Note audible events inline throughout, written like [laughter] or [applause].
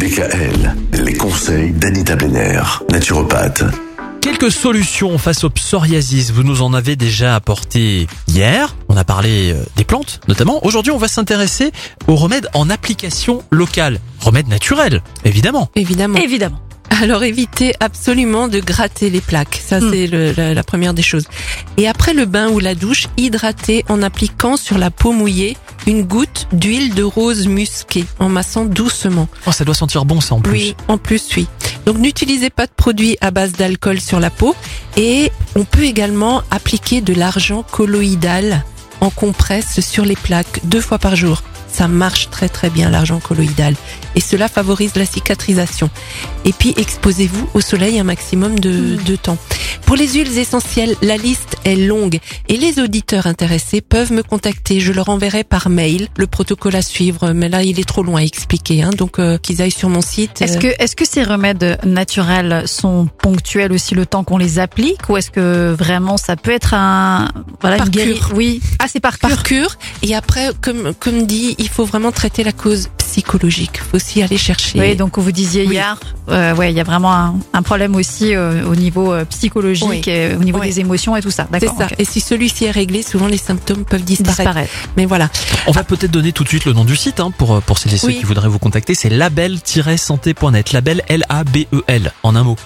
DKL, les conseils d'Anita Benner, naturopathe. Quelques solutions face au psoriasis, vous nous en avez déjà apporté hier. On a parlé euh, des plantes notamment. Aujourd'hui, on va s'intéresser aux remèdes en application locale. Remèdes naturels, évidemment. Évidemment. Évidemment. Alors évitez absolument de gratter les plaques. Ça Mm. c'est le- la, la première des choses. Et après le bain ou la douche, hydratez en appliquant sur la peau mouillée une goutte d'huile de rose musquée en massant doucement. Oh, ça doit sentir bon ça en plus. Oui, en plus oui. Donc n'utilisez pas de produits à base d'alcool sur la peau et on peut également appliquer de l'argent colloïdal en compresse sur les plaques deux fois par jour. Ça marche très très bien l'argent colloïdal et cela favorise la cicatrisation. Et puis exposez-vous au soleil un maximum de, de temps. Pour les huiles essentielles, la liste est longue et les auditeurs intéressés peuvent me contacter. Je leur enverrai par mail le protocole à suivre, mais là il est trop long à expliquer, hein, donc euh, qu'ils aillent sur mon site. Est-ce euh, que, est-ce que ces remèdes naturels sont ponctuels aussi le temps qu'on les applique ou est-ce que vraiment ça peut être un, voilà, Par une cure. Oui. Ah, c'est par cure. par cure. Et après, comme comme dit, il faut vraiment traiter la cause psychologique. Faut aussi aller chercher. Oui, donc vous disiez Oui. hier, euh, ouais, il y a vraiment un, un problème aussi euh, au niveau euh, psychologique, Oui. et au niveau Oui. des émotions et tout ça. c'est D'accord. ça. ok. Et si celui-ci est réglé, souvent les symptômes peuvent disparaître. Disparaître. Mais voilà. On va peut-être donner tout de suite le nom du site hein, pour, pour celles et ceux Oui. qui voudraient vous contacter. C'est label-santé.net. Label L-A-B-E-L E en un mot.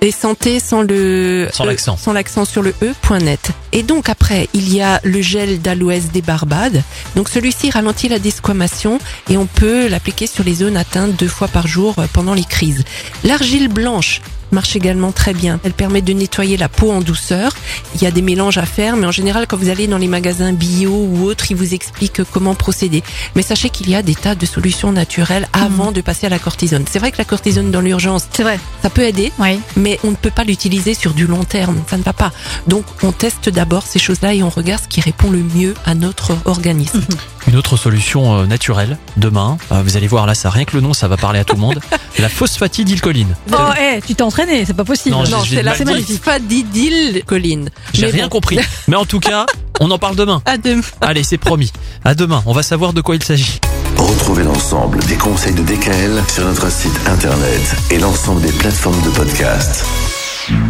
Et santé sans le Sans E- l'accent. sans l'accent sur le e.net. Et donc après, il y a le gel d'aloès des Barbades. Donc celui-ci ralentit la desquamation et on peut l'appliquer sur les zones atteintes deux fois par jour euh, pendant les crises. L'argile blanche marche également très bien. Elle permet de nettoyer la peau en douceur. Il y a des mélanges à faire, mais en général, quand vous allez dans les magasins bio ou autres, ils vous expliquent comment procéder. Mais sachez qu'il y a des tas de solutions naturelles avant de passer à la cortisone. C'est vrai que la cortisone dans l'urgence, C'est vrai. ça peut aider, Oui. mais on ne peut pas l'utiliser sur du long terme, ça ne va pas. Donc on teste d'abord ces choses-là et on regarde ce qui répond le mieux à notre organisme. [laughs] Une autre solution euh, naturelle, demain, euh, vous allez voir là, ça rien que le nom, ça va parler à tout le monde. [laughs] la phosphatidylcholine. Oh, eh, tu t'es entraîné, c'est pas possible. Non, c'est la phosphatidyl-choline. J'ai rien bon, compris. Mais en tout cas, on en parle demain. [laughs] À demain. Allez, c'est promis. À demain, on va savoir de quoi il s'agit. Retrouvez l'ensemble des conseils de DKL sur notre site internet et l'ensemble des plateformes de podcast.